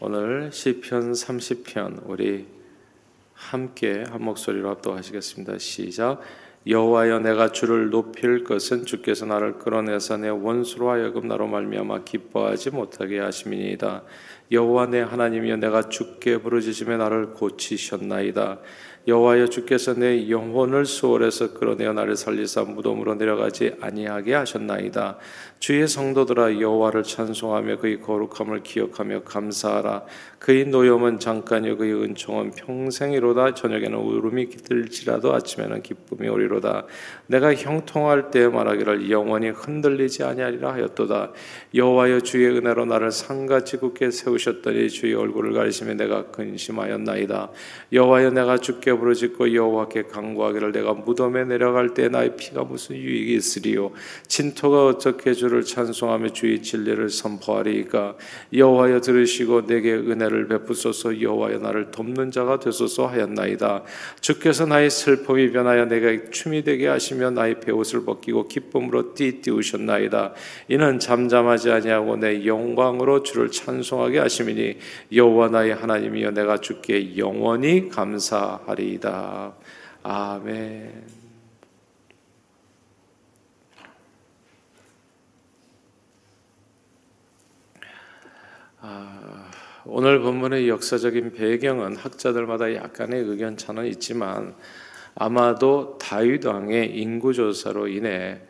오늘 시편 30편 우리 함께 한 목소리로 합독하시겠습니다. 시작. 여호와여 내가 주를 높일 것은 주께서 나를 끌어내서 내 원수로 하여금 나로 말미암아 기뻐하지 못하게 하심이니이다. 여호와 내 하나님이여 내가 주께 부르짖으며 나를 고치셨나이다. 여호와여 주께서 내 영혼을 수월에서 끌어내어 나를 살리사 무덤으로 내려가지 아니하게 하셨나이다. 주의 성도들아 여호와를 찬송하며 그의 거룩함을 기억하며 감사하라. 그의 노염은 잠깐이요 그의 은총은 평생이로다. 저녁에는 울음이 들지라도 아침에는 기쁨이 오리로다. 내가 형통할 때 말하기를 영원히 흔들리지 아니하리라 하였도다. 여호와여 주의 은혜로 나를 상같이 굳게 세우셨더니 주의 얼굴을 가리시며 내가 근심하였나이다. 여호와여 내가 주께 부르짖고 여호와께 간구하기를 내가 무덤에 내려갈 때 나의 피가 무슨 유익이 있으리요? 진토가 어떻게 주를 찬송하며 주의 진리를 선포하리이까? 여호와여 들으시고 내게 은혜를 베푸소서. 여호와여 나를 돕는 자가 되소서 하였나이다. 주께서 나의 슬픔이 변하여 내가 춤이 되게 하시며 나의 베옷을 벗기고 기쁨으로 띠띠우셨나이다. 이는 잠잠하지 아니하고 내 영광으로 주를 찬송하게 하심이니 여호와 나의 하나님이여 내가 주께 영원히 감사하리 이다 아멘. 아, 오늘 본문의 역사적인 배경은 학자들마다 약간의 의견 차는 있지만 아마도 다윗 왕의 인구 조사로 인해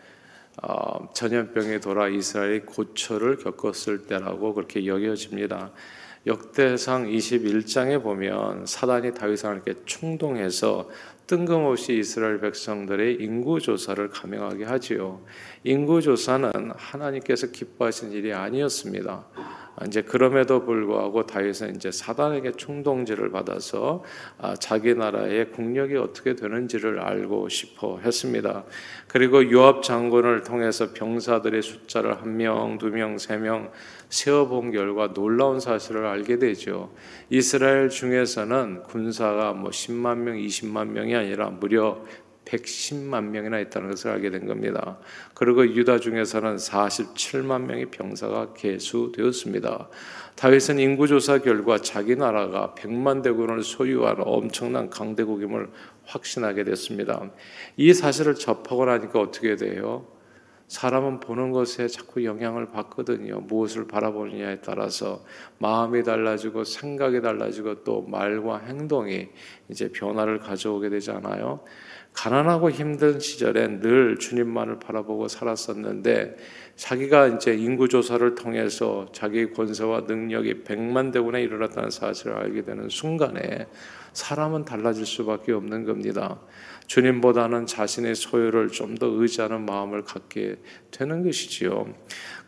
어, 전염병에 돌아 이스라엘이 고초를 겪었을 때라고 그렇게 여겨집니다. 역대상 21장에 보면 사단이 다윗을 이렇게 충동해서 뜬금없이 이스라엘 백성들의 인구 조사를 감행하게 하지요. 인구 조사는 하나님께서 기뻐하신 일이 아니었습니다. 이제 그럼에도 불구하고 다윗은 이제 사단에게 충동질을 받아서 아, 자기 나라의 국력이 어떻게 되는지를 알고 싶어 했습니다. 그리고 요압 장군을 통해서 병사들의 숫자를 한 명, 두 명, 세 명 세어본 결과 놀라운 사실을 알게 되죠. 이스라엘 중에서는 군사가 뭐 10만 명, 20만 명이 아니라 무려 110만 명이나 있다는 것을 알게 된 겁니다. 그리고 유다 중에서는 47만 명의 병사가 개수되었습니다. 다윗은 인구조사 결과 자기 나라가 100만 대군을 소유한 엄청난 강대국임을 확신하게 됐습니다. 이 사실을 접하고 나니까 어떻게 돼요? 사람은 보는 것에 자꾸 영향을 받거든요. 무엇을 바라보느냐에 따라서 마음이 달라지고 생각이 달라지고 또 말과 행동이 이제 변화를 가져오게 되잖아요. 가난하고 힘든 시절에 늘 주님만을 바라보고 살았었는데 자기가 이제 인구 조사를 통해서 자기 권세와 능력이 백만 대군에 이르렀다는 사실을 알게 되는 순간에 사람은 달라질 수밖에 없는 겁니다. 주님보다는 자신의 소유를 좀 더 의지하는 마음을 갖게 되는 것이지요.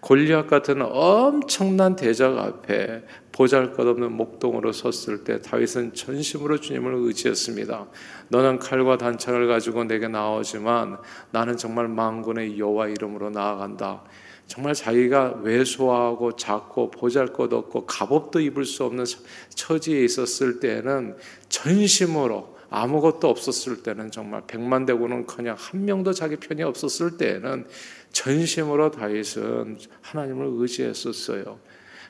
골리앗 같은 엄청난 대적 앞에 보잘것없는 목동으로 섰을 때 다윗은 전심으로 주님을 의지했습니다. 너는 칼과 단창을 가지고 내게 나오지만 나는 정말 만군의 여호와 이름으로 나아간다. 정말 자기가 왜소하고 작고 보잘것없고 갑옷도 입을 수 없는 처지에 있었을 때는 전심으로 아무것도 없었을 때는 정말 백만 대군은 그냥 한 명도 자기 편이 없었을 때는 전심으로 다윗은 하나님을 의지했었어요.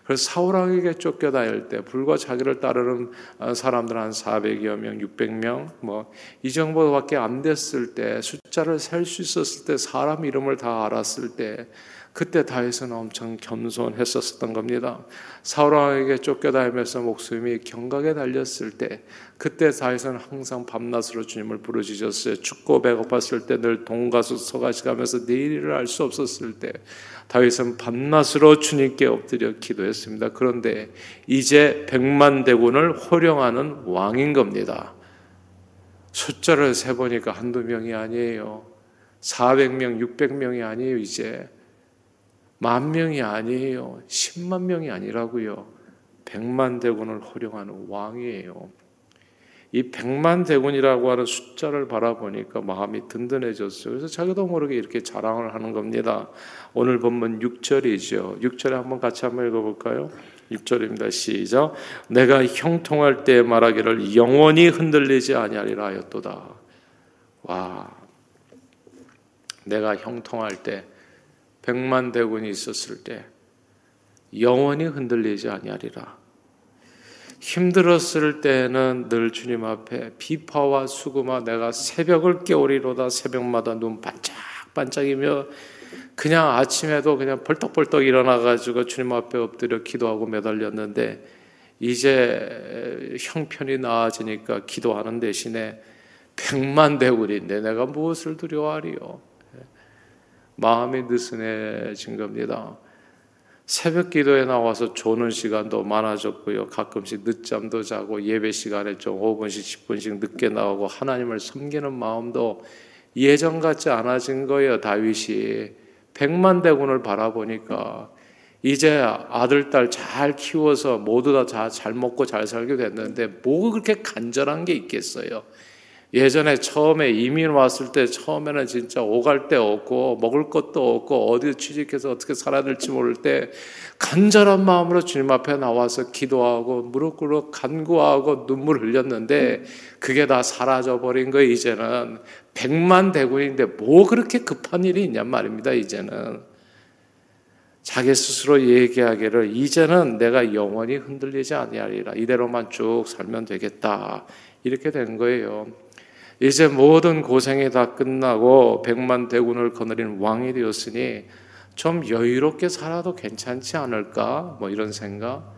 그래서 사울왕에게 쫓겨다닐 때 불과 자기를 따르는 사람들 한 400여 명, 600명 뭐 이 정도밖에 안 됐을 때 숫자를 셀 수 있었을 때 사람 이름을 다 알았을 때 그때 다윗은 엄청 겸손했었던 겁니다. 사울 왕에게 쫓겨다니면서 목숨이 경각에 달렸을 때 그때 다윗은 항상 밤낮으로 주님을 부르짖었어요. 춥고 배고팠을 때 늘 동가수 서가시 가면서 내일을 알 수 없었을 때 다윗은 밤낮으로 주님께 엎드려 기도했습니다. 그런데 이제 백만 대군을 호령하는 왕인 겁니다. 숫자를 세 보니까 한두 명이 아니에요. 400명, 600명이 아니에요, 이제. 만 명이 아니에요. 10만 명이 아니라고요. 100만 대군을 호령하는 왕이에요. 이 100만 대군이라고 하는 숫자를 바라보니까 마음이 든든해졌어요. 그래서 자기도 모르게 이렇게 자랑을 하는 겁니다. 오늘 본문 6절이죠. 6절에 한번 같이 한번 읽어볼까요? 6절입니다. 시작. 내가 형통할 때 말하기를 영원히 흔들리지 아니하리라 하였도다. 와. 내가 형통할 때 백만 대군이 있었을 때 영원히 흔들리지 아니하리라. 힘들었을 때는 늘 주님 앞에 비파와 수금아 내가 새벽을 깨우리로다 새벽마다 눈 반짝반짝이며 그냥 아침에도 그냥 벌떡벌떡 일어나가지고 주님 앞에 엎드려 기도하고 매달렸는데 이제 형편이 나아지니까 기도하는 대신에 백만 대군인데 내가 무엇을 두려워하리요? 마음이 느슨해진 겁니다. 새벽 기도에 나와서 조는 시간도 많아졌고요. 가끔씩 늦잠도 자고 예배 시간에 좀 5분씩 10분씩 늦게 나오고 하나님을 섬기는 마음도 예전 같지 않아진 거예요. 다윗이 백만 대군을 바라보니까 이제 아들 딸 잘 키워서 모두 다 잘 먹고 잘 살게 됐는데 뭐가 그렇게 간절한 게 있겠어요? 예전에 처음에 이민 왔을 때 처음에는 진짜 오갈 데 없고 먹을 것도 없고 어디 취직해서 어떻게 살아야 될지 모를 때 간절한 마음으로 주님 앞에 나와서 기도하고 무릎 꿇어 간구하고 눈물 흘렸는데 그게 다 사라져 버린 거예요 이제는. 백만 대군인데 뭐 그렇게 급한 일이 있냔 말입니다 이제는. 자기 스스로 얘기하기를 이제는 내가 영원히 흔들리지 아니하리라. 이대로만 쭉 살면 되겠다. 이렇게 된 거예요. 이제 모든 고생이 다 끝나고 백만 대군을 거느린 왕이 되었으니 좀 여유롭게 살아도 괜찮지 않을까? 뭐 이런 생각.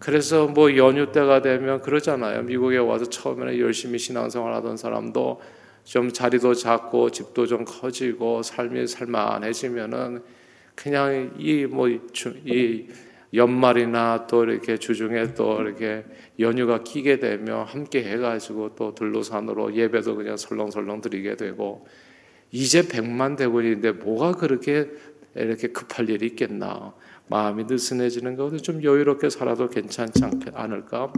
그래서 뭐 연휴 때가 되면 그러잖아요. 미국에 와서 처음에는 열심히 신앙생활 하던 사람도 좀 자리도 작고 집도 좀 커지고 삶이 살만해지면은 그냥 이 뭐이 연말이나 또 이렇게 주중에 또 이렇게 연휴가 끼게 되면 함께 해가지고 또 들로산으로 예배도 그냥 설렁설렁 드리게 되고 이제 백만 대군인데 뭐가 그렇게 이렇게 급할 일이 있겠나? 마음이 느슨해지는 것도 좀 여유롭게 살아도 괜찮지 않을까?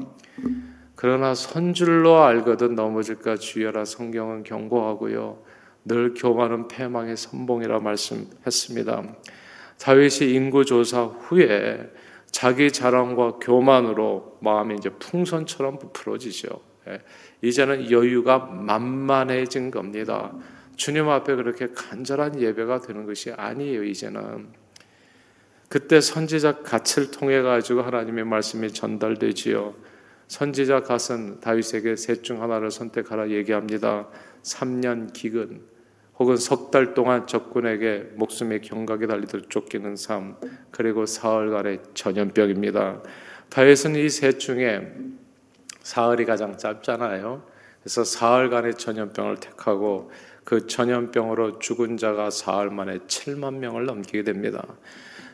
그러나 선줄로 알거든 넘어질까 주여라 성경은 경고하고요. 늘 교만은 패망의 선봉이라 말씀했습니다 다윗이 인구 조사 후에 자기 자랑과 교만으로 마음이 이제 풍선처럼 부풀어지죠. 예. 이제는 여유가 만만해진 겁니다. 주님 앞에 그렇게 간절한 예배가 되는 것이 아니에요. 이제는 그때 선지자 갓을 통해 가지고 하나님의 말씀이 전달되지요. 선지자 갓은 다윗에게 셋 중 하나를 선택하라 얘기합니다. 3년 기근, 혹은 석 달 동안 적군에게 목숨의 경각에 달리듯 쫓기는 삶, 그리고 사흘간의 전염병입니다. 다윗은 이 셋 중에 사흘이 가장 짧잖아요. 그래서 사흘간의 전염병을 택하고 그 전염병으로 죽은 자가 사흘 만에 7만 명을 넘기게 됩니다.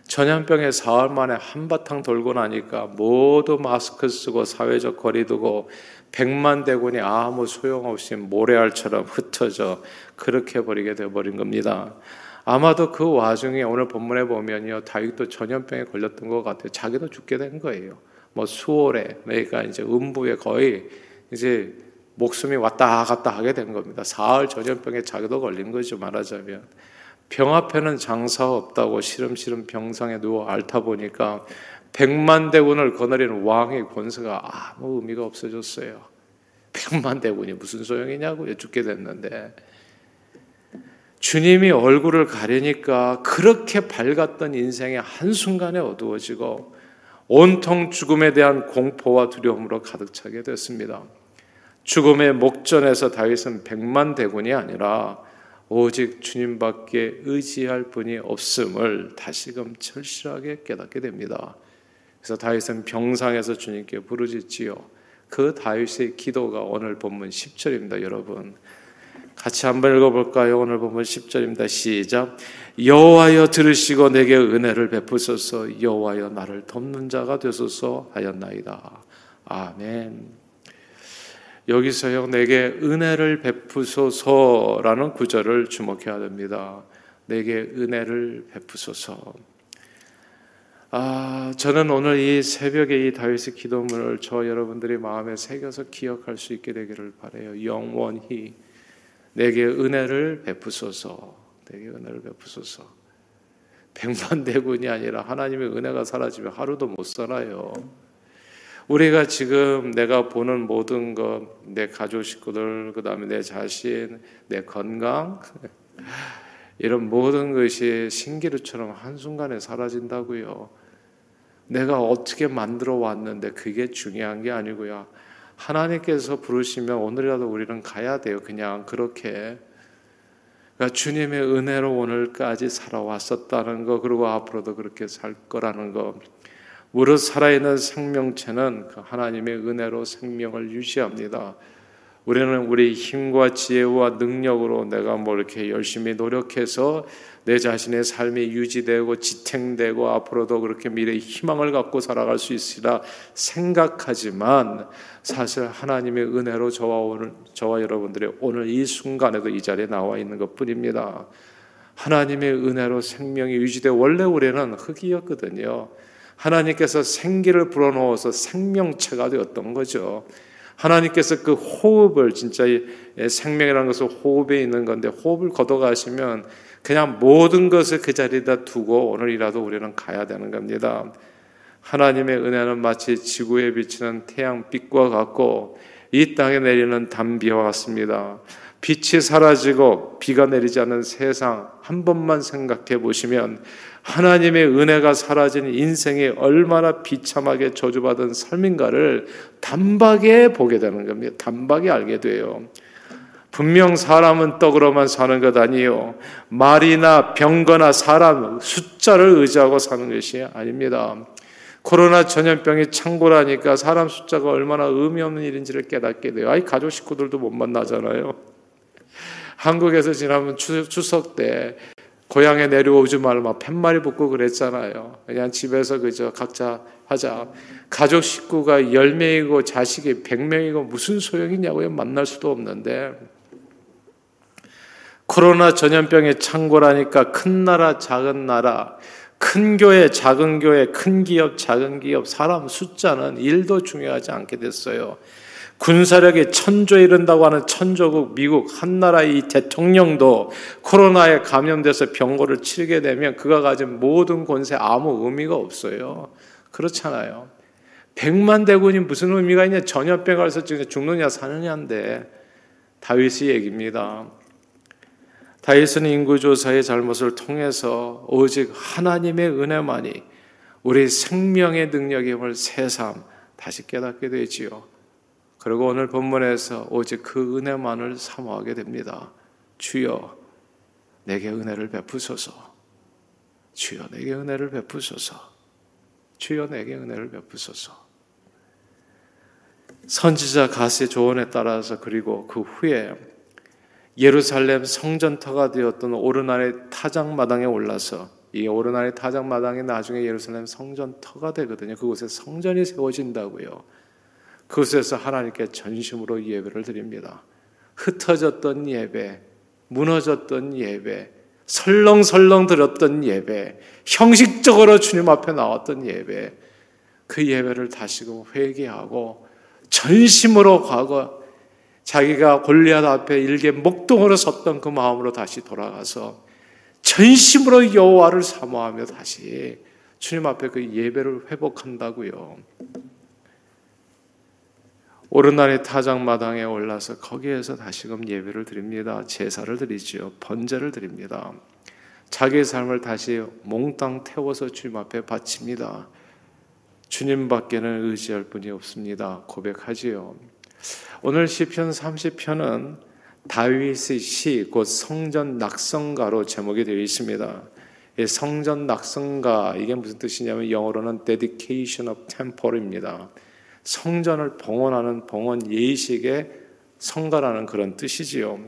전염병에 사흘 만에 한바탕 돌고 나니까 모두 마스크 쓰고 사회적 거리 두고 백만 대군이 아무 소용없이 모래알처럼 흩어져 그렇게 버리게 되어버린 겁니다. 아마도 그 와중에 오늘 본문에 보면요 다윗도 전염병에 걸렸던 것 같아요. 자기도 죽게 된 거예요. 뭐 수월에 그러니까 이제 음부에 거의 이제 목숨이 왔다 갔다 하게 된 겁니다. 사흘 전염병에 자기도 걸린 거죠 말하자면 병 앞에는 장사 없다고 시름시름 병상에 누워 앓다 보니까 백만 대군을 거느리는 왕의 권세가 아무 의미가 없어졌어요. 백만 대군이 무슨 소용이냐고요. 죽게 됐는데. 주님이 얼굴을 가리니까 그렇게 밝았던 인생의 한순간에 어두워지고 온통 죽음에 대한 공포와 두려움으로 가득 차게 됐습니다. 죽음의 목전에서 다윗은 백만 대군이 아니라 오직 주님밖에 의지할 분이 없음을 다시금 철실하게 깨닫게 됩니다. 그래서 다윗은 병상에서 주님께 부르짖지요. 그 다윗의 기도가 오늘 본문 10절입니다, 여러분. 같이 한번 읽어볼까요? 오늘 본문 10절입니다. 시작. 여호와여 들으시고 내게 은혜를 베푸소서. 여호와여 나를 돕는 자가 되소서 하였나이다. 아멘. 여기서요 내게 은혜를 베푸소서라는 구절을 주목해야 됩니다. 내게 은혜를 베푸소서. 아, 저는 오늘 이 새벽에 이 다윗의 기도문을 저 여러분들이 마음에 새겨서 기억할 수 있게 되기를 바래요. 영원히 내게 은혜를 베푸소서. 내게 은혜를 베푸소서. 백만 대군이 아니라 하나님의 은혜가 사라지면 하루도 못 살아요. 우리가 지금 내가 보는 모든 것, 내 가족 식구들, 그 다음에 내 자신, 내 건강, 이런 모든 것이 신기루처럼 한순간에 사라진다고요. 내가 어떻게 만들어 왔는데 그게 중요한 게 아니고요. 하나님께서 부르시면 오늘이라도 우리는 가야 돼요. 그냥 그렇게. 그러니까 주님의 은혜로 오늘까지 살아왔었다는 거, 그리고 앞으로도 그렇게 살 거라는 거. 무릇 살아있는 생명체는 그 하나님의 은혜로 생명을 유지합니다. 우리는 우리 힘과 지혜와 능력으로 내가 뭐 이렇게 열심히 노력해서 내 자신의 삶이 유지되고 지탱되고 앞으로도 그렇게 미래의 희망을 갖고 살아갈 수 있으리라 생각하지만 사실 하나님의 은혜로 저와 오늘 저와 여러분들이 오늘 이 순간에도 이 자리에 나와 있는 것뿐입니다. 하나님의 은혜로 생명이 유지돼 원래 우리는 흙이었거든요. 하나님께서 생기를 불어넣어서 생명체가 되었던 거죠. 하나님께서 그 호흡을 진짜 생명이라는 것은 호흡에 있는 건데 호흡을 걷어가시면 그냥 모든 것을 그 자리에다 두고 오늘이라도 우리는 가야 되는 겁니다. 하나님의 은혜는 마치 지구에 비치는 태양빛과 같고 이 땅에 내리는 단비와 같습니다. 빛이 사라지고 비가 내리지 않는 세상 한 번만 생각해 보시면 하나님의 은혜가 사라진 인생이 얼마나 비참하게 저주받은 삶인가를 단박에 보게 되는 겁니다. 단박에 알게 돼요. 분명 사람은 떡으로만 사는 것 아니요. 말이나 병거나 사람, 숫자를 의지하고 사는 것이 아닙니다. 코로나 전염병이 창궐하니까 사람 숫자가 얼마나 의미 없는 일인지를 깨닫게 돼요. 아이, 가족 식구들도 못 만나잖아요. 한국에서 지난번 추석 때 고향에 내려오지 말고 팻말이 붙고 그랬잖아요. 그냥 집에서 그저 각자 하자. 가족 식구가 10명이고 자식이 100명이고 무슨 소용이냐고요. 만날 수도 없는데. 코로나 전염병에 창궐하니까 큰 나라, 작은 나라, 큰 교회, 작은 교회, 큰 기업, 작은 기업, 사람 숫자는 일도 중요하지 않게 됐어요. 군사력이 천조에 이른다고 하는 천조국 미국 한 나라의 대통령도 코로나에 감염돼서 병고를 치르게 되면 그가 가진 모든 권세 아무 의미가 없어요. 그렇잖아요. 백만 대군이 무슨 의미가 있냐? 전염병 가서 죽느냐 사느냐인데 다윗의 얘기입니다. 다윗은 인구조사의 잘못을 통해서 오직 하나님의 은혜만이 우리 생명의 능력의 힘을 새삼 다시 깨닫게 되지요. 그리고 오늘 본문에서 오직 그 은혜만을 사모하게 됩니다. 주여, 내게 은혜를 베푸소서. 주여, 내게 은혜를 베푸소서. 주여, 내게 은혜를 베푸소서. 선지자 가스의 조언에 따라서 그리고 그 후에 예루살렘 성전터가 되었던 오르날의 타작 마당에 올라서 이 오르날의 타작 마당이 나중에 예루살렘 성전터가 되거든요. 그곳에 성전이 세워진다고요. 그곳에서 하나님께 전심으로 예배를 드립니다. 흩어졌던 예배, 무너졌던 예배, 설렁설렁 들었던 예배, 형식적으로 주님 앞에 나왔던 예배, 그 예배를 다시금 회개하고 전심으로 과거 자기가 골리앗 앞에 일개 목동으로 섰던 그 마음으로 다시 돌아가서 전심으로 여호와를 사모하며 다시 주님 앞에 그 예배를 회복한다고요. 오른날의 타작마당에 올라서 거기에서 다시금 예배를 드립니다. 제사를 드리지요. 번제를 드립니다. 자기의 삶을 다시 몽땅 태워서 주님 앞에 바칩니다. 주님 밖에는 의지할 분이 없습니다. 고백하지요. 오늘 시편 30편은 다윗의 시, 곧 성전 낙성가로 제목이 되어 있습니다. 성전 낙성가 이게 무슨 뜻이냐면 영어로는 dedication of temple입니다. 성전을 봉헌하는 봉헌 예식의 성가라는 그런 뜻이지요.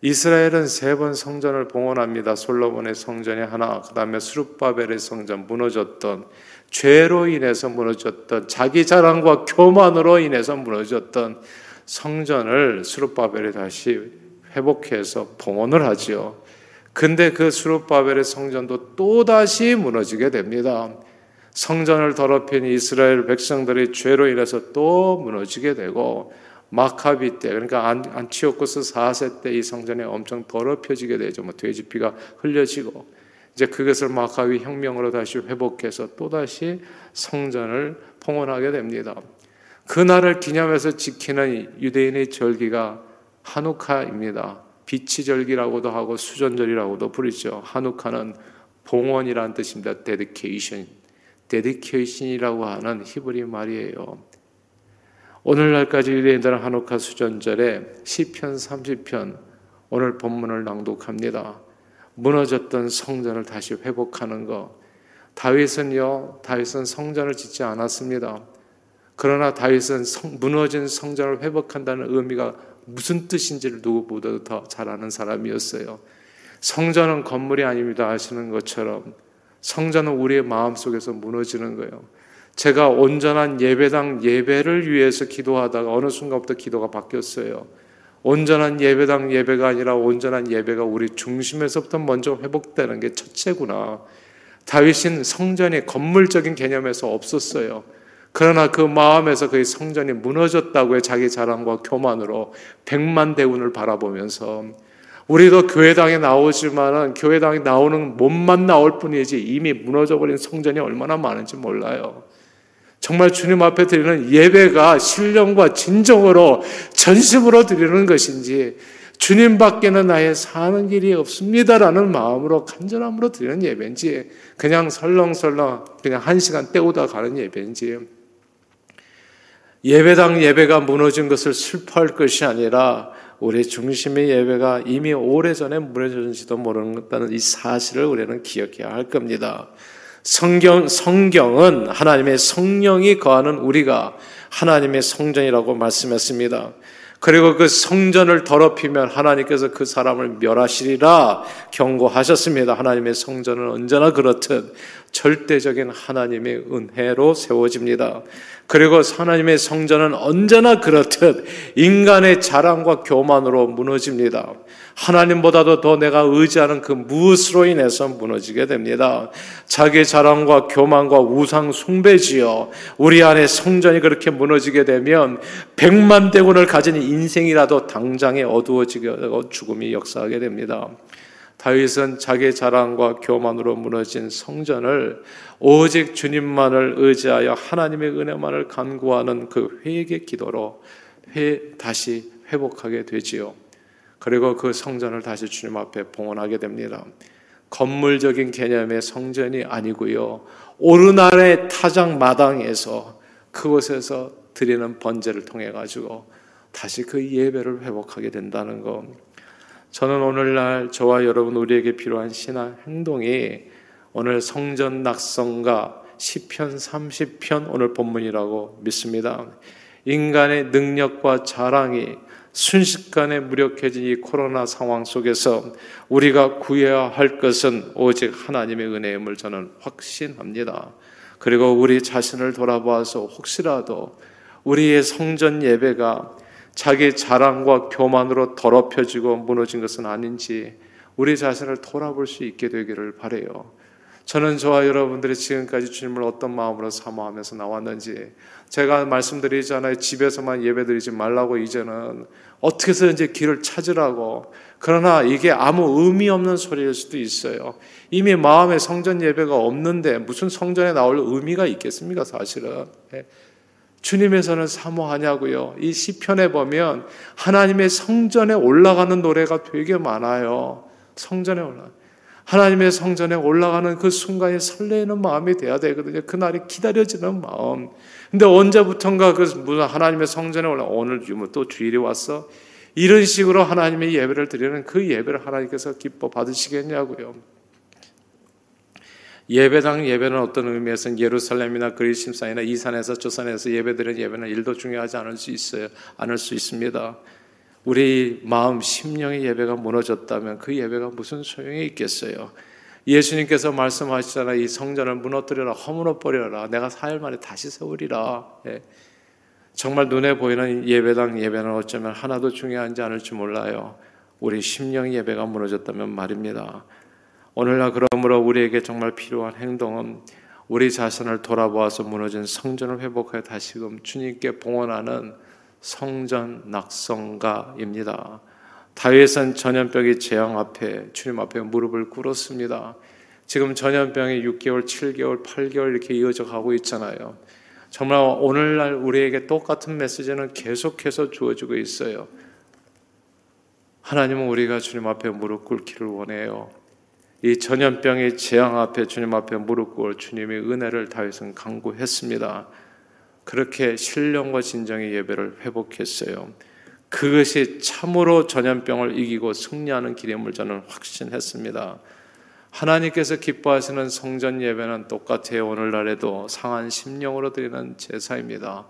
이스라엘은 세 번 성전을 봉헌합니다. 솔로몬의 성전이 하나, 그 다음에 수룹바벨의 성전 무너졌던 죄로 인해서 무너졌던 자기 자랑과 교만으로 인해서 무너졌던 성전을 수룹바벨이 다시 회복해서 봉헌을 하지요. 근데 그 수룹바벨의 성전도 또 다시 무너지게 됩니다. 성전을 더럽힌 이스라엘 백성들의 죄로 인해서 또 무너지게 되고 마카비 때 그러니까 안티오코스 4세 때 이 성전이 엄청 더럽혀지게 되죠. 뭐 돼지 피가 흘려지고 이제 그것을 마카비 혁명으로 다시 회복해서 또 다시 성전을 봉헌하게 됩니다. 그날을 기념해서 지키는 유대인의 절기가 하누카입니다. 빛의 절기라고도 하고 수전절이라고도 부르죠. 하누카는 봉헌이라는 뜻입니다. dedication. dedication이라고 하는 히브리 말이에요. 오늘날까지 유대인들은 하누카 수전절에 시편 30편 오늘 본문을 낭독합니다. 무너졌던 성전을 다시 회복하는 것. 다윗은요, 다윗은 성전을 짓지 않았습니다. 그러나 다윗은 성, 무너진 성전을 회복한다는 의미가 무슨 뜻인지를 누구보다도 더 잘 아는 사람이었어요. 성전은 건물이 아닙니다 하시는 것처럼 성전은 우리의 마음 속에서 무너지는 거예요. 제가 온전한 예배당 예배를 위해서 기도하다가 어느 순간부터 기도가 바뀌었어요. 온전한 예배당 예배가 아니라 온전한 예배가 우리 중심에서부터 먼저 회복되는 게 첫째구나. 다윗은 성전이 건물적인 개념에서 없었어요. 그러나 그 마음에서 그 성전이 무너졌다고의 자기 자랑과 교만으로 백만 대군을 바라보면서 우리도 교회당에 나오지만은 교회당에 나오는 몸만 나올 뿐이지 이미 무너져 버린 성전이 얼마나 많은지 몰라요. 정말 주님 앞에 드리는 예배가 신령과 진정으로 전심으로 드리는 것인지 주님 밖에는 나의 사는 길이 없습니다라는 마음으로 간절함으로 드리는 예배인지 그냥 설렁설렁 그냥 한 시간 때우다 가는 예배인지 예배당 예배가 무너진 것을 슬퍼할 것이 아니라 우리 중심의 예배가 이미 오래전에 무너졌는지도 모르는 이 사실을 우리는 기억해야 할 겁니다. 성경, 성경은 하나님의 성령이 거하는 우리가 하나님의 성전이라고 말씀했습니다. 그리고 그 성전을 더럽히면 하나님께서 그 사람을 멸하시리라 경고하셨습니다. 하나님의 성전은 언제나 그렇듯 절대적인 하나님의 은혜로 세워집니다. 그리고 하나님의 성전은 언제나 그렇듯 인간의 자랑과 교만으로 무너집니다. 하나님보다도 더 내가 의지하는 그 무엇으로 인해서 무너지게 됩니다. 자기 자랑과 교만과 우상 숭배지요. 우리 안에 성전이 그렇게 무너지게 되면 백만 대군을 가진 인생이라도 당장에 어두워지게 되고 죽음이 역사하게 됩니다. 다윗은 자기 자랑과 교만으로 무너진 성전을 오직 주님만을 의지하여 하나님의 은혜만을 간구하는 그 회개 기도로 회, 다시 회복하게 되지요. 그리고 그 성전을 다시 주님 앞에 봉헌하게 됩니다. 건물적인 개념의 성전이 아니고요. 오르날의 타작 마당에서 그곳에서 드리는 번제를 통해 가지고 다시 그 예배를 회복하게 된다는 것. 저는 오늘날 저와 여러분 우리에게 필요한 신앙 행동이 오늘 성전 낙성과 시편 30편 오늘 본문이라고 믿습니다. 인간의 능력과 자랑이 순식간에 무력해진 이 코로나 상황 속에서 우리가 구해야 할 것은 오직 하나님의 은혜임을 저는 확신합니다. 그리고 우리 자신을 돌아보아서 혹시라도 우리의 성전 예배가 자기 자랑과 교만으로 더럽혀지고 무너진 것은 아닌지 우리 자신을 돌아볼 수 있게 되기를 바래요. 저는 저와 여러분들이 지금까지 주님을 어떤 마음으로 사모하면서 나왔는지 제가 말씀드리잖아요. 집에서만 예배드리지 말라고 이제는 어떻게 해서든지 길을 찾으라고. 그러나 이게 아무 의미 없는 소리일 수도 있어요. 이미 마음에 성전 예배가 없는데 무슨 성전에 나올 의미가 있겠습니까, 사실은. 예. 주님에서는 사모하냐고요. 이 시편에 보면 하나님의 성전에 올라가는 노래가 되게 많아요. 성전에 올라. 하나님의 성전에 올라가는 그 순간에 설레는 마음이 돼야 되거든요. 그날이 기다려지는 마음. 근데 언제부턴가 그 무슨 하나님의 성전에 올라 오늘 또 주일이 왔어. 이런 식으로 하나님의 예배를 드리는 그 예배를 하나님께서 기뻐 받으시겠냐고요. 예배당 예배는 어떤 의미에서는 예루살렘이나 그리심산이나 이 산에서 조산에서 예배드리는 예배는 일도 중요하지 않을 수 있어요. 않을 수 있습니다. 우리 마음 심령의 예배가 무너졌다면 그 예배가 무슨 소용이 있겠어요? 예수님께서 말씀하시잖아. 이 성전을 무너뜨려라, 허물어 버려라. 내가 사흘 만에 다시 세우리라. 예. 정말 눈에 보이는 예배당 예배는 어쩌면 하나도 중요한지 않을지 몰라요. 우리 심령 예배가 무너졌다면 말입니다. 오늘날 그러므로 우리에게 정말 필요한 행동은 우리 자신을 돌아보아서 무너진 성전을 회복하여 다시금 주님께 봉헌하는 성전 낙성가입니다. 다윗은 전염병의 재앙 앞에 주님 앞에 무릎을 꿇었습니다. 지금 전염병이 6개월, 7개월, 8개월 이렇게 이어져 가고 있잖아요. 정말 오늘날 우리에게 똑같은 메시지는 계속해서 주어지고 있어요. 하나님은 우리가 주님 앞에 무릎 꿇기를 원해요. 이 전염병의 재앙 앞에 주님 앞에 무릎 꿇어 주님의 은혜를 다윗은 강구했습니다. 그렇게 신령과 진정의 예배를 회복했어요. 그것이 참으로 전염병을 이기고 승리하는 길임을 저는 확신했습니다. 하나님께서 기뻐하시는 성전 예배는 똑같아요. 오늘날에도 상한 심령으로 드리는 제사입니다.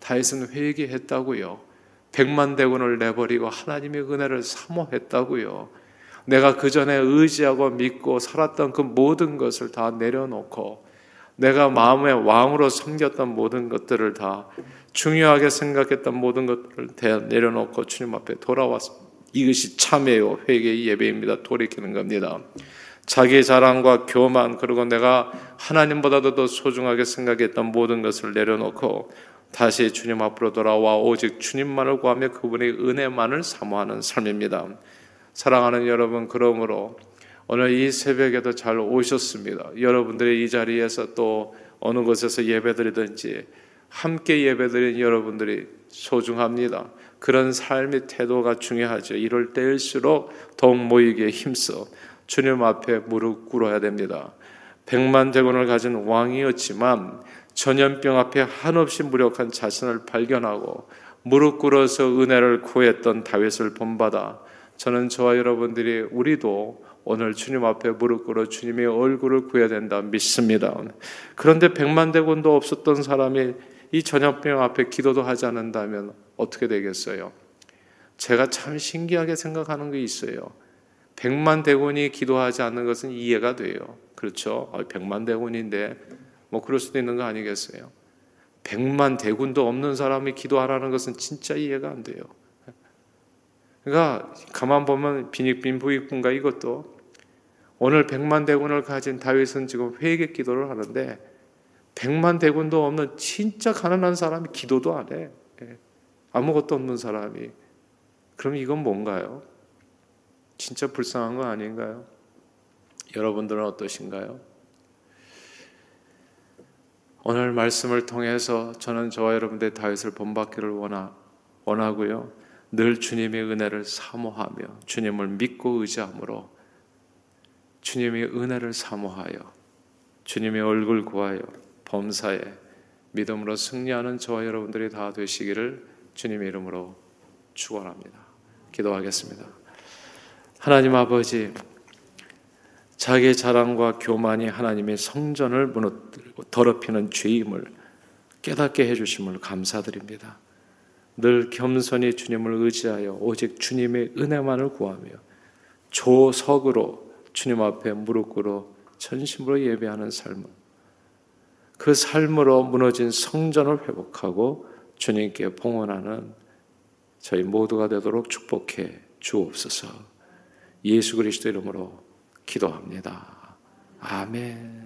다윗은 회개했다고요. 백만 대군을 내버리고 하나님의 은혜를 사모했다고요. 내가 그 전에 의지하고 믿고 살았던 그 모든 것을 다 내려놓고 내가 마음의 왕으로 섬겼던 모든 것들을 다 중요하게 생각했던 모든 것들을 다 내려놓고 주님 앞에 돌아왔습니다. 이것이 참회요 회개의 예배입니다. 돌이키는 겁니다. 자기 자랑과 교만 그리고 내가 하나님보다도 더 소중하게 생각했던 모든 것을 내려놓고 다시 주님 앞으로 돌아와 오직 주님만을 구하며 그분의 은혜만을 사모하는 삶입니다. 사랑하는 여러분, 그러므로 오늘 이 새벽에도 잘 오셨습니다. 여러분들의 이 자리에서 또 어느 곳에서 예배드리든지 함께 예배드린 여러분들이 소중합니다. 그런 삶의 태도가 중요하죠. 이럴 때일수록 더욱 모이기에 힘써 주님 앞에 무릎 꿇어야 됩니다. 백만 대군을 가진 왕이었지만 전염병 앞에 한없이 무력한 자신을 발견하고 무릎 꿇어서 은혜를 구했던 다윗을 본받아 저는 저와 여러분들이 우리도 오늘 주님 앞에 무릎 꿇어 주님의 얼굴을 구해야 된다 믿습니다. 그런데 백만 대군도 없었던 사람이 이 전염병 앞에 기도도 하지 않는다면 어떻게 되겠어요? 제가 참 신기하게 생각하는 게 있어요. 백만 대군이 기도하지 않는 것은 이해가 돼요. 그렇죠? 아, 백만 대군인데 뭐 그럴 수도 있는 거 아니겠어요? 백만 대군도 없는 사람이 기도하라는 것은 진짜 이해가 안 돼요. 그러니까 가만 보면 빈익빈 부익분가 이것도 오늘 백만 대군을 가진 다윗은 지금 회개 기도를 하는데 백만 대군도 없는 진짜 가난한 사람이 기도도 안 해. 예. 아무것도 없는 사람이. 그럼 이건 뭔가요? 진짜 불쌍한 거 아닌가요? 여러분들은 어떠신가요? 오늘 말씀을 통해서 저는 저와 여러분들 다윗을 본받기를 원하, 원하고요. 늘 주님의 은혜를 사모하며 주님을 믿고 의지함으로 주님의 은혜를 사모하여 주님의 얼굴 구하여 범사에 믿음으로 승리하는 저와 여러분들이 다 되시기를 주님의 이름으로 축원합니다. 기도하겠습니다. 하나님 아버지 자기의 자랑과 교만이 하나님의 성전을 무너뜨리고 더럽히는 죄임을 깨닫게 해 주심을 감사드립니다. 늘 겸손히 주님을 의지하여 오직 주님의 은혜만을 구하며 조석으로 주님 앞에 무릎 꿇어 전심으로 예배하는 삶을 그 삶으로 무너진 성전을 회복하고 주님께 봉헌하는 저희 모두가 되도록 축복해 주옵소서. 예수 그리스도 이름으로 기도합니다. 아멘.